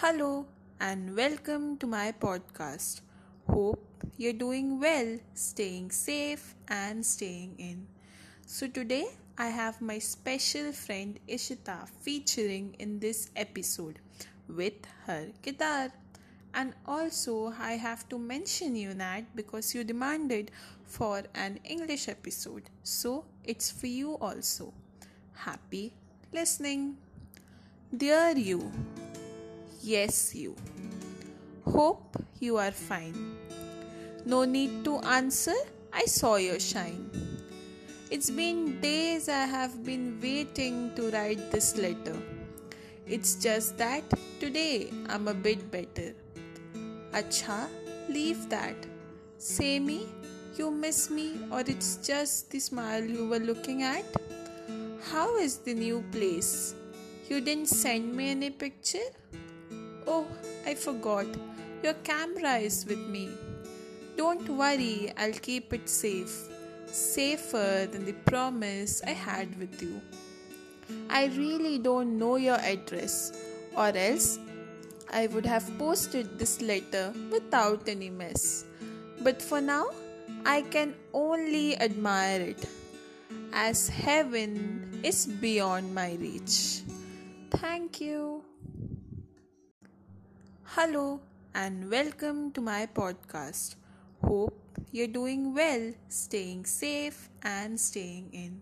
Hello and welcome to my podcast. Hope you're doing well, staying safe, and staying in. So, today I have my special friend Ishita featuring in this episode with her guitar. And also, I have to mention you that because you demanded for an English episode, so it's for you also. Happy listening. Dear you, Yes, you. Hope you are fine. No need to answer, I saw your shine. It's been days I have been waiting to write this letter. It's just that today I'm a bit better. Acha, leave that. Say me, you miss me, or it's just the smile you were looking at? How is the new place? You didn't send me any picture? Oh, I forgot. Your camera is with me. Don't worry, I'll keep it safe. Safer than the promise I had with you. I really don't know your address, or else I would have posted this letter without any mess. But for now, I can only admire it, as heaven is beyond my reach. Thank you. Hello and welcome to my podcast. Hope you're doing well, staying safe, and staying in.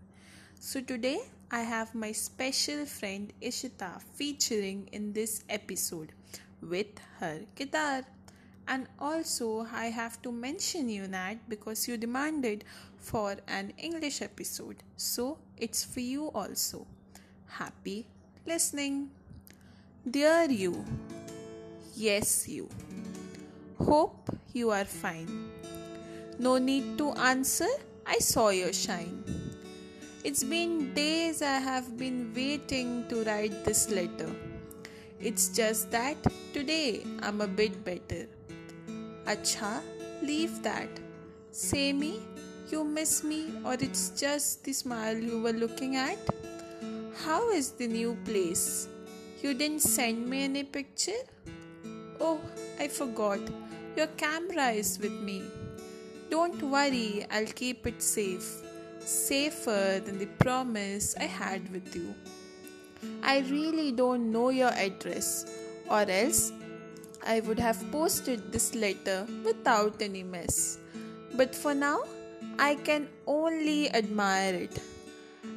So, today I have my special friend Ishita featuring in this episode with her guitar. And also, I have to mention you that because you demanded for an English episode, so it's for you also. Happy listening. Dear you, Yes, you. Hope you are fine. No need to answer, I saw your shine. It's been days I have been waiting to write this letter. It's just that today I'm a bit better. Acha, leave that. Say me, you miss me, or it's just the smile you were looking at? How is the new place? You didn't send me any picture? Oh, I forgot. Your camera is with me. Don't worry, I'll keep it safe. Safer than the promise I had with you. I really don't know your address, or else I would have posted this letter without any mess. But for now, I can only admire it,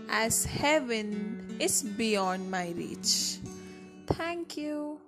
as heaven is beyond my reach. Thank you.